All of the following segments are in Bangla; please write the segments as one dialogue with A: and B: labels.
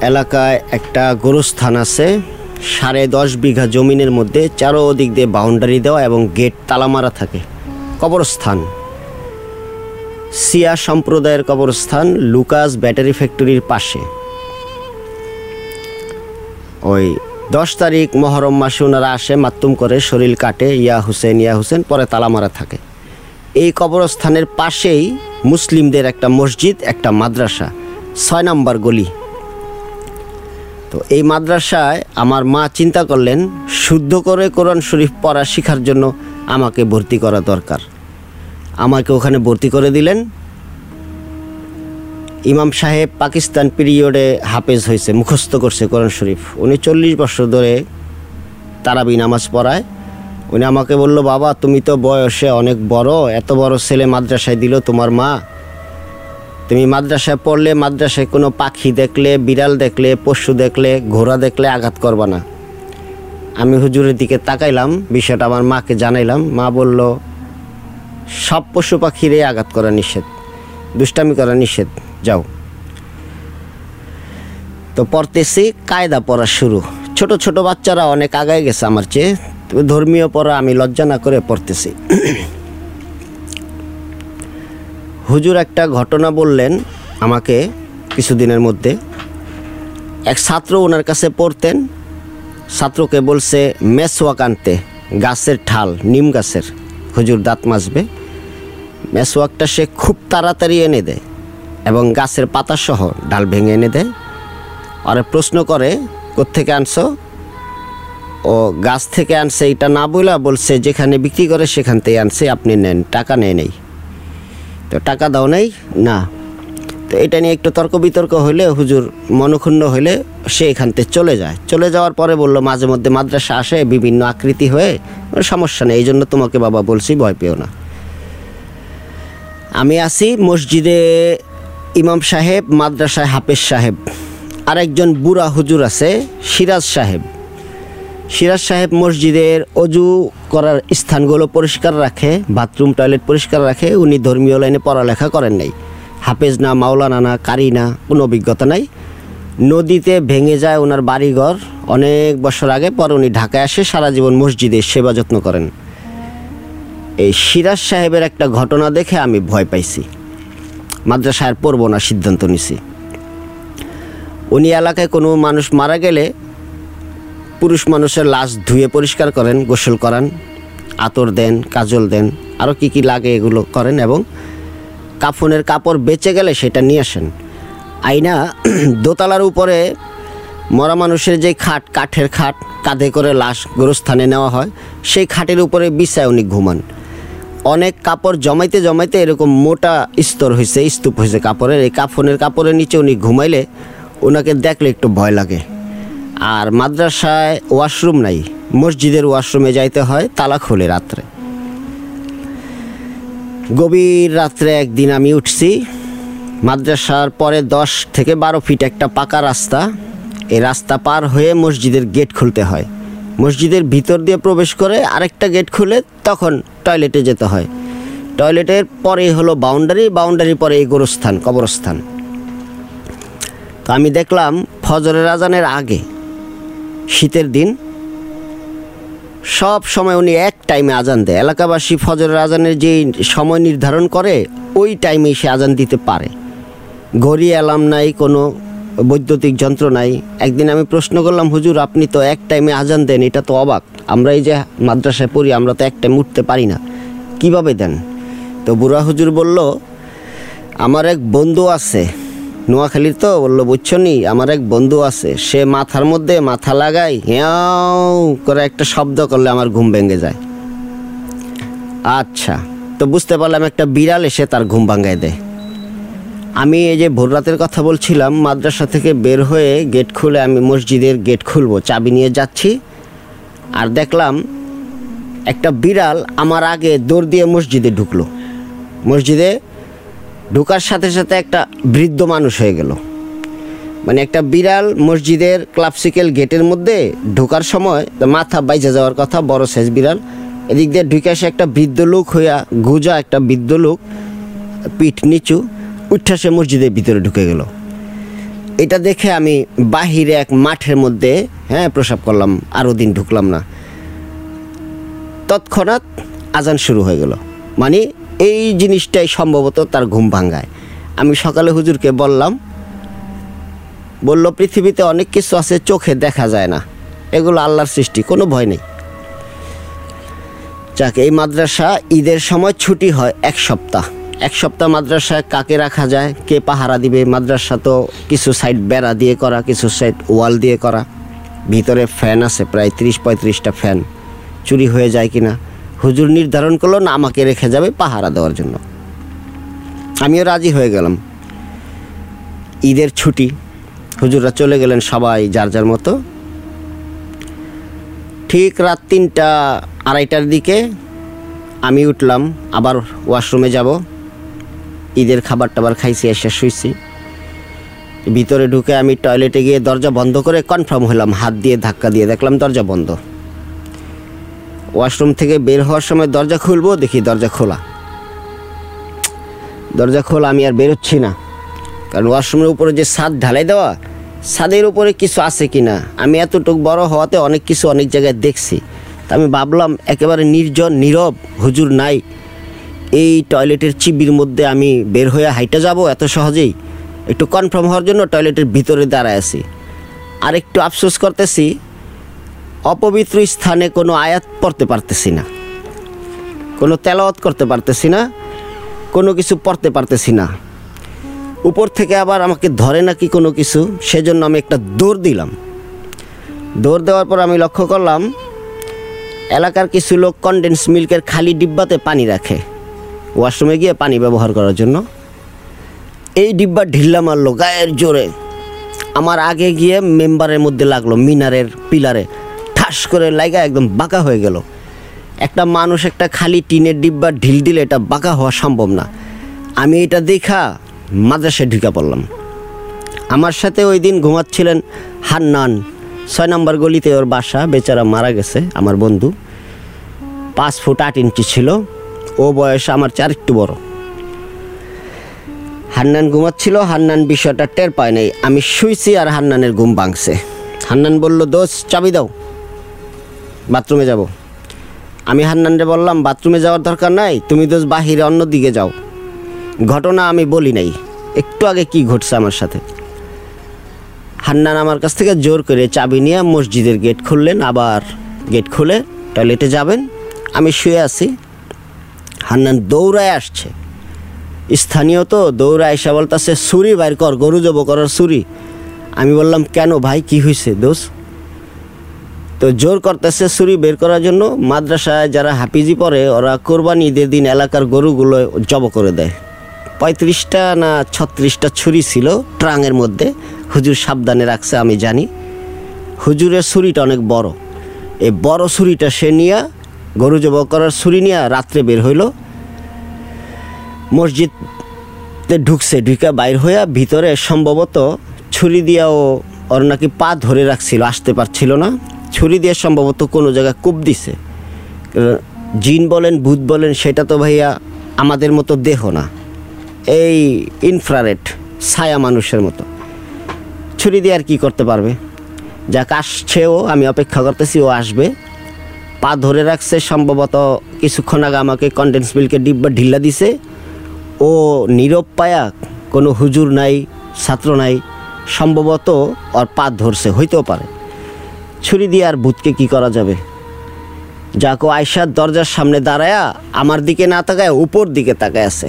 A: এলাকায় একটা গোরস্থান আছে। সাড়ে দশ বিঘা জমিনের মধ্যে চারো দিক দিয়ে বাউন্ডারি দেওয়া এবং গেট তালা মারা থাকে। কবরস্থান। সিয়া সম্প্রদায়ের কবরস্থান লুকাস ব্যাটারি ফ্যাক্টরির পাশে। ওই দশ তারিখ মহরম মাসে ওনারা আসে, মাত্তুম করে, শরীর কাটে, ইয়া হুসেন ইয়া হুসেন, পরে তালা মারা থাকে। এই কবরস্থানের পাশেই মুসলিমদের একটা মসজিদ, একটা মাদ্রাসা, ছয় নম্বর গলি। তো এই মাদ্রাসায় আমার মা চিন্তা করলেন, শুদ্ধ করে কোরআন শরীফ পড়া শেখার জন্য আমাকে ভর্তি করা দরকার। আমাকে ওখানে ভর্তি করে দিলেন ইমাম সাহেব পাকিস্তান পিরিয়ডে হাফেজ হয়েছে, মুখস্থ করছে কোরআন শরীফ। উনি চল্লিশ বছর ধরে তারাবি নামাজ পড়ায়। উনি আমাকে বলল, বাবা, তুমি তো বয়সে অনেক বড়, এত বড় ছেলে মাদ্রাসায় দিল তোমার মা। তুমি মাদ্রাসায় পড়লে মাদ্রাসায় কোনো পাখি দেখলে, বিড়াল দেখলে, পশু দেখলে, ঘোড়া দেখলে আঘাত করবা না। আমি হুজুরের দিকে তাকাইলাম, বিষয়টা আমার মাকে জানাইলাম। মা বলল, সব পশু পাখিরে আঘাত করা নিষেধ, দুষ্টামি করা নিষেধ। যাও। তো পড়তেছি, কায়দা পড়া শুরু। ছোট ছোট বাচ্চারা অনেক আগায় গেছে আমার চেয়ে ধর্মীয় পড়া আমি লজ্জা না করে পড়তেছি। হুজুর একটা ঘটনা বললেন আমাকে কিছুদিনের মধ্যে। এক ছাত্র ওনার কাছে পড়তেন, ছাত্রকে বলছে, মেসওয়াক আনতে, গাছের ঠাল, নিম গাছের, হুজুর দাঁত মাজবে। মেসওয়াকটা সে খুব তাড়াতাড়ি এনে দেয়। এবং গাছের পাতাসহ ডাল ভেঙে এনে দেয়। আর প্রশ্ন করে, কোত্থেকে আনছো? ও, গাছ থেকে আনছে এটা না বইলা বলছে, যেখানে বিক্রি করে সেখান থেকে আনছে, আপনি নেন, টাকা নেয় নেই। তো টাকা দাও নেই? না। তো এটা নিয়ে একটু তর্ক বিতর্ক হলে হুজুর মনক্ষুণ্ণ হলে সে এখান থেকে চলে যায়। চলে যাওয়ার পরে বলল, মাঝে মধ্যে মাদ্রাসা আসে, বিভিন্ন আকৃতি হয়ে, সমস্যা নেই এই জন্য তোমাকে বাবা বলছি, ভয় পেও না। আমি আছি মসজিদে ইমাম সাহেব, মাদ্রাসায় হাফেজ সাহেব। আরেকজন বুড়া হুজুর আছে, সিরাজ সাহেব। সিরাজ সাহেব মসজিদের অজু করার স্থানগুলো পরিষ্কার রাখে, বাথরুম, টয়লেট পরিষ্কার রাখে, উনি ধর্মীয় লাইনে পড়ালেখা করেন নাই। হাফেজ না, মাওলানা না, কারি না, কোনো অভিজ্ঞতা নাই। নদীতে ভেঙে যায় ওনার বাড়িঘর, অনেক বছর আগে পর উনি ঢাকায় আসে, সারা জীবন মসজিদের সেবা যত্ন করেন। এই সিরাজ সাহেবের একটা ঘটনা দেখে আমি ভয় পাইছি। মাদ্রাসায় আর পড়ব না সিদ্ধান্ত নিছি। উনি এলাকায় কোনো মানুষ মারা গেলে পুরুষ মানুষের লাশ ধুয়ে পরিষ্কার করেন, গোসল করান, আতর দেন, কাজল দেন আরও কি কি লাগে এগুলো করেন এবং কাফনের কাপড় বেঁচে গেলে সেটা নিয়ে আসেন। আইনা দোতলার উপরে মরা মানুষের যে খাট, কাঠের খাট, কাঁধে করে লাশ গোরস্থানে নেওয়া হয়, সেই খাটের উপরে বিছায় উনি ঘুমান। অনেক কাপড় জমাইতে জমাইতে এরকম মোটা স্তর হয়েছে স্তূপ হয়েছে কাপড়ের। এই কাফনের কাপড়ের নিচে উনি ঘুমাইলে ওনাকে দেখলে একটু ভয় লাগে। আর মাদ্রাসায় ওয়াশরুম নাই, মসজিদের ওয়াশরুমে যাইতে হয় তালা খোলে রাত্রে। গভীর রাত্রে একদিন আমি উঠছি, মাদ্রাসার পরে দশ থেকে বারো ফিট একটা পাকা রাস্তা। এই রাস্তা পার হয়ে মসজিদের গেট খুলতে হয়। মসজিদের ভিতর দিয়ে প্রবেশ করে আরেকটা গেট খুলে তখন টয়লেটে যেতে হয়। টয়লেটের পরে হলো বাউন্ডারি বাউন্ডারি পরে এই গোরস্থান, কবরস্থান। তো আমি দেখলাম ফজরের আজানের আগে, শীতের দিন, সব সময় উনি এক টাইমে আজান দেয়। এলাকাবাসী ফজরের আজানের যে সময় নির্ধারণ করে, ওই টাইমে সে আজান দিতে পারে। ঘড়ি অ্যালার্ম নাই কোনো বৈদ্যুতিক যন্ত্র নাই। একদিন আমি প্রশ্ন করলাম, হুজুর, আপনি তো এক টাইমে আজান দেন, এটা তো অবাক। আমরা এই যে মাদ্রাসায় পড়ি, আমরা তো এক টাইম উঠতে পারি না। কীভাবে দেন? তো বুড়া হুজুর বলল, আমার এক বন্ধু আছে, নোয়াখালীর তো? বলল, বুঝছ নি, আমার এক বন্ধু আছে, সে মাথার মধ্যে মাথা লাগাই হ্যাঁ করে একটা শব্দ করলে আমার ঘুম ভেঙে যায়। আচ্ছা তো বুঝতে পারলাম একটা বিড়াল এসে তার ঘুম ভাঙ্গায় দেয়। আমি এই যে ভোর রাতের কথা বলছিলাম, মাদ্রাসা থেকে বের হয়ে গেট খুলে আমি মসজিদের গেট খুলবো, চাবি নিয়ে যাচ্ছি। আর দেখলাম একটা বিড়াল আমার আগে দৌড় দিয়ে মসজিদে ঢুকলো। মসজিদে ঢুকার সাথে সাথে একটা বৃদ্ধ মানুষ হয়ে গেল। মানে একটা বিড়াল মসজিদের ক্লাবসিকেল গেটের মধ্যে ঢোকার সময় মাথা বাইজে যাওয়ার কথা, বড় সাইজ বিড়াল। এদিক দিয়ে ঢুকে আসে একটা বৃদ্ধ লোক হইয়া গুজা একটা বৃদ্ধ লোক, পিঠ নিচু। উঠা সে মসজিদের ভিতরে ঢুকে গেল। এটা দেখে আমি বাহিরে এক মাঠের মধ্যে হ্যাঁ প্রসাব করলাম, আরও দিন ঢুকলাম না। তৎক্ষণাৎ আজান শুরু হয়ে গেল। মানে এই জিনিসটাই সম্ভবত তার ঘুম ভাঙ্গায় আমি সকালে হুজুরকে বললাম, বলল, পৃথিবীতে অনেক কিছু আছে, চোখে দেখা যায় না। এগুলো আল্লাহর সৃষ্টি, কোনো ভয় নেই। যাক, এই মাদ্রাসা ঈদের সময় ছুটি হয় এক সপ্তাহ। এক সপ্তাহ মাদ্রাসায় কাকে রাখা যায়? কে পাহারা দিবে? মাদ্রাসা তো কিছু সাইড বেড়া দিয়ে করা, কিছু সাইড ওয়াল দিয়ে করা। ভিতরে ফ্যান আছে, প্রায় তিরিশ পঁয়ত্রিশটা ফ্যান চুরি হয়ে যায় কিনা? হুজুর নির্ধারণ করল, না, আমাকে রেখে যাবে পাহারা দেওয়ার জন্য। আমিও রাজি হয়ে গেলাম। ঈদের ছুটি। হুজুররা চলে গেলেন সবাই যার যার মতো। ঠিক রাত তিনটা, আড়াইটার দিকে আমি উঠলাম, আবার ওয়াশরুমে যাব। ঈদের খাবার টাবার খাইছি, এসে শুইছি। ভিতরে ঢুকে আমি টয়লেটে গিয়ে দরজা বন্ধ করে কনফার্ম হলাম, হাত দিয়ে ধাক্কা দিয়ে দেখলাম দরজা বন্ধ। ওয়াশরুম থেকে বের হওয়ার সময় দরজা খুলবো, দেখি দরজা খোলা। দরজা খোলা, আমি আর বেরোচ্ছি না। কারণ ওয়াশরুমের উপরে যে ছাদ ঢালাই দেওয়া, ছাদের উপরে কিছু আছে কি না আমি এতটুকু বড় হওয়াতে অনেক কিছু অনেক জায়গায় দেখছি। তা আমি ভাবলাম, একেবারে নির্জন, নীরব হুজুর নাই। এই টয়লেটের চিবির মধ্যে আমি বের হয়ে হাইটা যাব এত সহজেই? একটু কনফার্ম হওয়ার জন্য টয়লেটের ভিতরে দাঁড়ায় আছি। আর একটু আফসোস করতেছি, অপবিত্র স্থানে কোনো আয়াত পড়তে পারতেছি না। কোনো তেলাওয়াত করতে পারতেছি না, কোনো কিছু পড়তে পারতেছি না। উপর থেকে আবার আমাকে ধরে নাকি কোনো কিছু, সেজন্য আমি একটা দৌড় দিলাম। দৌড় দেওয়ার পর আমি লক্ষ্য করলাম, এলাকার কিছু লোক কনডেন্স মিল্কের খালি ডিব্বাতে পানি রাখে। ওয়াশরুমে গিয়ে পানি ব্যবহার করার জন্য। এই ডিব্বা ঢিল্লা মারলো গায়ের জোরে। আমার আগে গিয়ে মেম্বারের মধ্যে লাগল, মিনারের পিলারে। ঠাস করে লাগা একদম বাঁকা হয়ে গেল। একটা মানুষ একটা খালি টিনের ডিব্বা ঢিল দিলে এটা বাঁকা হওয়া সম্ভব না। আমি এটা দেখা মাদ্রাসায় ঢুকে পড়লাম। আমার সাথে ওই দিন ঘুমাচ্ছিলেন হান্নান। ছয় নম্বর গলিতে ওর বাসা, বেচারা মারা গেছে, আমার বন্ধু। পাঁচ ফুট আট ইঞ্চি ছিল। ও বয়স আমার চার একটু বড়। হান্নান ঘুমাচ্ছিল, হান্নান বিষয়টা টের পায় নাই। আমি শুইছি আর হান্নানের ঘুম ভাঙছে। হান্নান বলল দোষ চাবি দাও, বাথরুমে যাব। আমি হান্নানরে বললাম, বাথরুমে যাওয়ার দরকার নাই, তুমি দোষ বাহিরে অন্য দিকে যাও। ঘটনা আমি বলি নাই, একটু আগে কি ঘটছে আমার সাথে। হান্নান আমার কাছ থেকে জোর করে চাবি নিয়ে মসজিদের গেট খুললেন, আবার গেট খুলে টয়লেটে যাবেন। আমি শুয়ে আছি হান্নান দৌড়ায় আসছে। স্থানীয় তো দৌড়ায় এসে বলতেছে, ছুরি বাইর কর, গরু জব করার ছুরি। আমি বললাম, কেন ভাই, কি হয়েছে দোষ? তো জোর করতেছে ছুরি বের করার জন্য। মাদ্রাসায় যারা হাফিজি পড়ে, ওরা কোরবানি ঈদের দিন এলাকার গরুগুলো জব করে দেয়। পঁয়ত্রিশটা না ছত্রিশটা ছুরি ছিল ট্রাঙের মধ্যে। হুজুর সাবধানে রাখছে, আমি জানি। হুজুরের ছুরিটা অনেক বড়। এই বড় ছুরিটা সে নিয়ে গরু জব করার ছুরি নিয়ে রাত্রে বের হইল। মসজিদে ঢুকছে ঢুকা বাইর হইয়া ভিতরে সম্ভবত ছুরি দিয়াও ওর নাকি পা ধরে রাখছিল, আসতে পারছিল না। ছুরি দিয়ে সম্ভবত কোনো জায়গায় কূপ দিছে। জিন বলেন, ভূত বলেন, সেটা তো ভাইয়া আমাদের মতো দেহ না। এই ইনফ্রারেড, ছায়া মানুষের মতো। ছুরি দিয়ে আর কি করতে পারবে? যাক, আসছেও, আমি অপেক্ষা করতেছি, ও আসবে। পা ধরে রাখছে, সম্ভবত কিছুক্ষণ আগে আমাকে কন্ডেন্স মিল্কের ডিব্বা ঢিল্লা দিছে। ও নীরব পায়া, কোনো হুজুর নাই, ছাত্র নাই, সম্ভবত ওর পা ধরছে, হইতেও পারে। ছুরি দিয়ে আর ভূতকে কি করা যাবে? যাকো আয়সার দরজার সামনে দাঁড়ায়া আমার দিকে না তাকায়, উপর দিকে তাকায় আছে।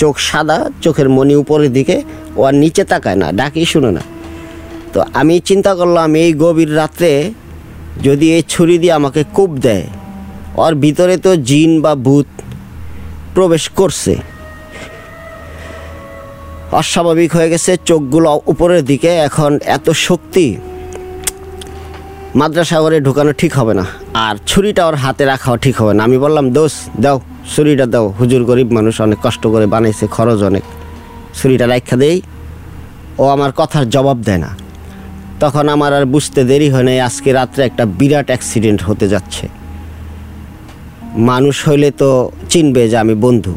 A: চোখ সাদা, চোখের মনি উপরের দিকে, ও আর নিচে তাকায় না ডাকি শুনে না। তো আমি চিন্তা করলাম, এই গভীর রাত্রে যদি এই ছুরি দিয়ে আমাকে কূপ দেয়, ওর ভিতরে তো জিন বা ভূত প্রবেশ করছে। অস্বাভাবিক হয়ে গেছে চোখগুলো উপরের দিকে, এখন এত শক্তি মাদ্রাসাগরে ঢুকানো ঠিক হবে না, আর ছুরিটা ওর হাতে রাখাও ঠিক হবে না। আমি বললাম দোষ দাও, ছুরিটা দাও। হুজুর গরিব মানুষ, অনেক কষ্ট করে বানাইছে, খরচ অনেক। ছুরিটা রাখা দেই। ও আমার কথার জবাব দেয় না। তখন আমার আর বুঝতে দেরি হয় নাই, আজকে রাত্রে একটা বিরাট অ্যাক্সিডেন্ট হতে যাচ্ছে। মানুষ হইলে তো চিনবে যে আমি বন্ধু।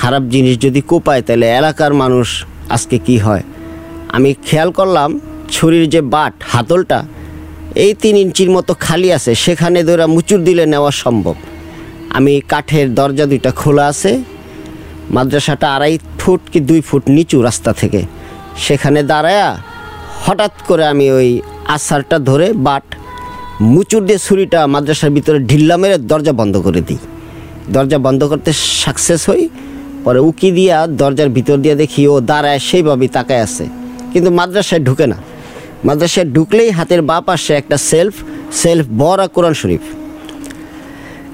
A: খারাপ জিনিস যদি কোপায়, তাহলে এলাকার মানুষ আজকে কি হয়? আমি খেয়াল করলাম, ছুরির যে বাট, হাতলটা, এই তিন ইঞ্চির মতো খালি আছে, সেখানে ধরে মুচুর দিলে নেওয়া সম্ভব। আমি কাঠের দরজা দুইটা খোলা আছে, মাদ্রাসাটা আড়াই ফুট কি দুই ফুট নিচু রাস্তা থেকে। সেখানে দাঁড়ায়া হঠাৎ করে আমি ওই আসারটা ধরে বাট মুচুর দিয়ে ছুরিটা মাদ্রাসার ভিতরে ঢিল্লা মেরে দরজা বন্ধ করে দিই। দরজা বন্ধ করতে সাকসেস হই, পরে উকি দিয়া দরজার ভিতর দিয়ে দেখি ও দাঁড়ায় সেইভাবেই তাকায় আছে। কিন্তু মাদ্রাসায় ঢুকে না। মাদ্রাসায় ঢুকলেই হাতের বা পাশে একটা সেলফ সেলফ বড় কোরআন শরীফ।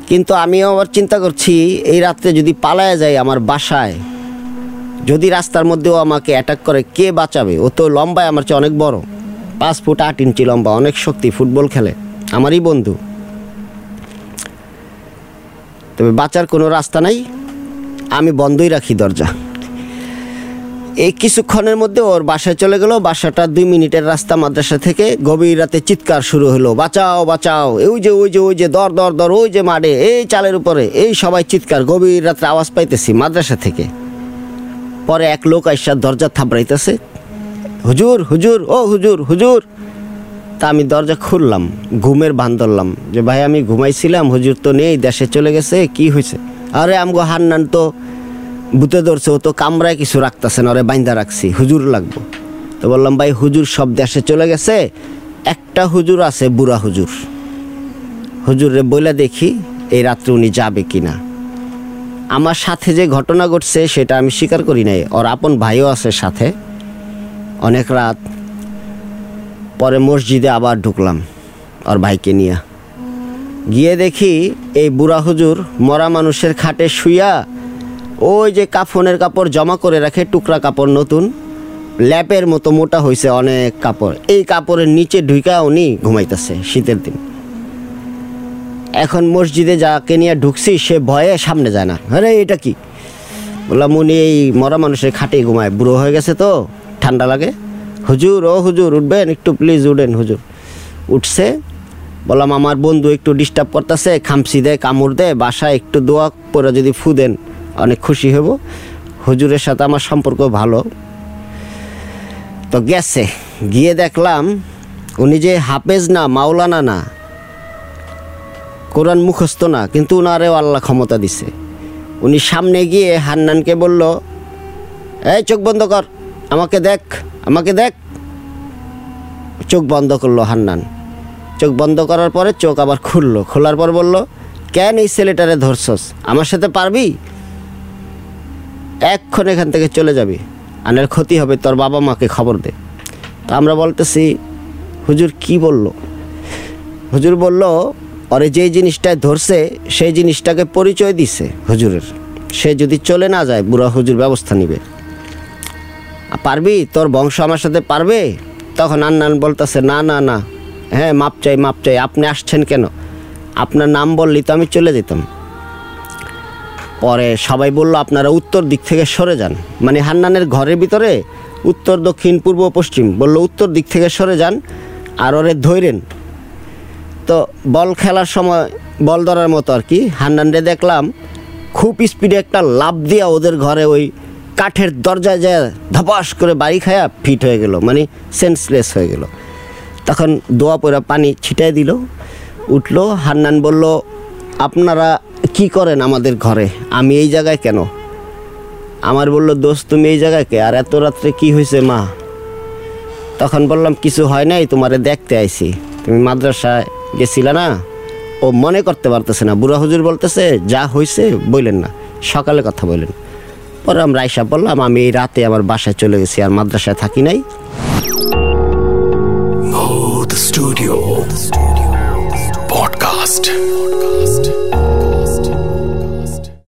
A: কিন্তু আমিও আবার চিন্তা করছি, এই রাত্রে যদি পালায়া যায় আমার বাসায় যদি রাস্তার মধ্যেও আমাকে অ্যাটাক করে, কে বাঁচাবে? ও তো লম্বায়, আমার চেয়ে অনেক বড়। পাঁচ ফুট আট ইঞ্চি লম্বা, অনেক শক্তি, ফুটবল খেলে। আমারই বন্ধু। তবে বাঁচার কোনো রাস্তা নাই। আমি বন্ধই রাখি দরজা। এই কিছুক্ষণের মধ্যে ওর বাসায় চলে গেল। বাসাটা দুই মিনিটের রাস্তা মাদ্রাসা থেকে গভীর রাতে চিৎকার শুরু হলো। বাঁচাও বাঁচাও। ওই যে ওই যে ওই যে, দর দর দর, ওই যে মাঠে, এই চালের উপরে। এই সবাই চিৎকার, গভীর রাত্রে আওয়াজ পাইতেছি মাদ্রাসা থেকে। পরে এক লোক আইসা দরজা থাপড়াইতেছে। হুজুর হুজুর, ও হুজুর হুজুর! তা আমি দরজা খুললাম, ঘুমের ভান ধরলাম যে, ভাই, আমি ঘুমাইছিলাম, হুজুর তো নেই, দেশে চলে গেছে, কি হয়েছে আরে, আমগো হান্নান তো বুতে ধরছে, ও তো কামরায় কিছু রাখতেছে না, ওরে বাইন্দা রাখছি, হুজুর লাগবো। তো বললাম, ভাই, হুজুর সব দেশে চলে গেছে, একটা হুজুর আছে, বুড়া হুজুর। হুজুরে বইলা দেখি, এই রাত্রে উনি যাবে কিনা। আমার সাথে যে ঘটনা ঘটছে সেটা আমি স্বীকার করি নাই। ওর আপন ভাইও আছে সাথে। অনেক রাত পরে মসজিদে আবার ঢুকলাম ওর ভাইকে নিয়ে। গিয়ে দেখি এই বুড়া হুজুর মরা মানুষের খাটে শুইয়া ওই যে কাফনের কাপড় জমা করে রাখে, টুকরা কাপড় নতুন, ল্যাপের মতো মোটা হয়েছে অনেক কাপড়। এই কাপড়ের নিচে ঢুইকা উনি ঘুমাইতেছে শীতের দিন। এখন মসজিদে যাকে নিয়ে ঢুকছি, সে ভয়ে সামনে যায় না। আরে, এটা কি? বললাম, উনি এই মরা মানুষের খাটেই ঘুমায়, বুড়ো হয়ে গেছে তো, ঠান্ডা লাগে। হুজুর, ও হুজুর, উঠবেন? একটু প্লিজ উঠেন, হুজুর। উঠছে, বললাম, আমার বন্ধু একটু ডিস্টার্ব করতেছে খামসি দেয় কামড় দেয় বাসায় একটু দোয়া করে যদি ফু দেন, অনেক খুশি হব। হুজুরের সাথে আমার সম্পর্ক ভালো। তো গেছে, গিয়ে দেখলাম, উনি যে হাফেজ না, মাওলানা না কোরআন মুখস্থ না, কিন্তু উনারেও আল্লাহ ক্ষমতা দিছে। উনি সামনে গিয়ে হান্নানকে বলল, এই চোখ বন্ধ কর, আমাকে দেখ আমাকে দেখ। চোখ বন্ধ করল হান্নান। চোখ বন্ধ করার পরে চোখ আবার খুললো, খোলার পর বলল, কেন এই ছেলেটারে ধরছস? আমার সাথে পারবি? এক্ষণ এখান থেকে চলে যাবি, আনের ক্ষতি হবে, তোর বাবা মাকে খবর দে। তা আমরা বলতেছি, হুজুর কি বলল? হুজুর বলল ওরে যেই জিনিসটায় ধরছে, সেই জিনিসটাকে পরিচয় দিছে হুজুরের। সে যদি চলে না যায়, বুড়া হুজুর ব্যবস্থা নিবে। পারবি? তোর বংশ আমার সাথে পারবে? তখন আন্নান বলতেছে, না না না। হ্যাঁ মাপ চাই মাপ চাই। আপনি আসছেন কেন? আপনার নাম বললি তো আমি চলে যেতাম। পরে সবাই বলল, আপনারা উত্তর দিক থেকে সরে যান। মানে হান্নানের ঘরের ভিতরে উত্তর, দক্ষিণ, পূর্ব, পশ্চিম বলল, উত্তর দিক থেকে সরে যান আর ওরে ধৈরেন। তো বল খেলার সময় বল ধরার মতো আর কি। হান্নানরে দেখলাম খুব স্পিডে একটা লাভ দিয়া ওদের ঘরে ওই কাঠের দরজায় যায় ধপাস করে বাড়ি খায়া ফিট হয়ে গেল মানে সেন্সলেস হয়ে গেল। তখন দোয়া পড়া পানি ছিটাই দিল, উঠল, হান্নান বলল, আপনারা কি করেন আমাদের ঘরে? আমি এই জায়গায় কেন? আমার বলল, দোস্ত, তুমি এই জায়গায় কে? আর এত রাত্রে কি হয়েছে মা? তখন বললাম, কিছু হয় নাই, তোমারে দেখতে আইছি। তুমি মাদ্রাসায় গেছিলে না ও মনে করতে পারতেছে না বুড়া হুজুর বলতেছে, যা হয়েছে বললেন না সকালে কথা বললেন পরে আমরা আইসা বললাম আমি এই রাতে আমার বাসায় চলে গেছি, আর মাদ্রাসায় থাকি নাই
B: স্টুডিও. Podcast.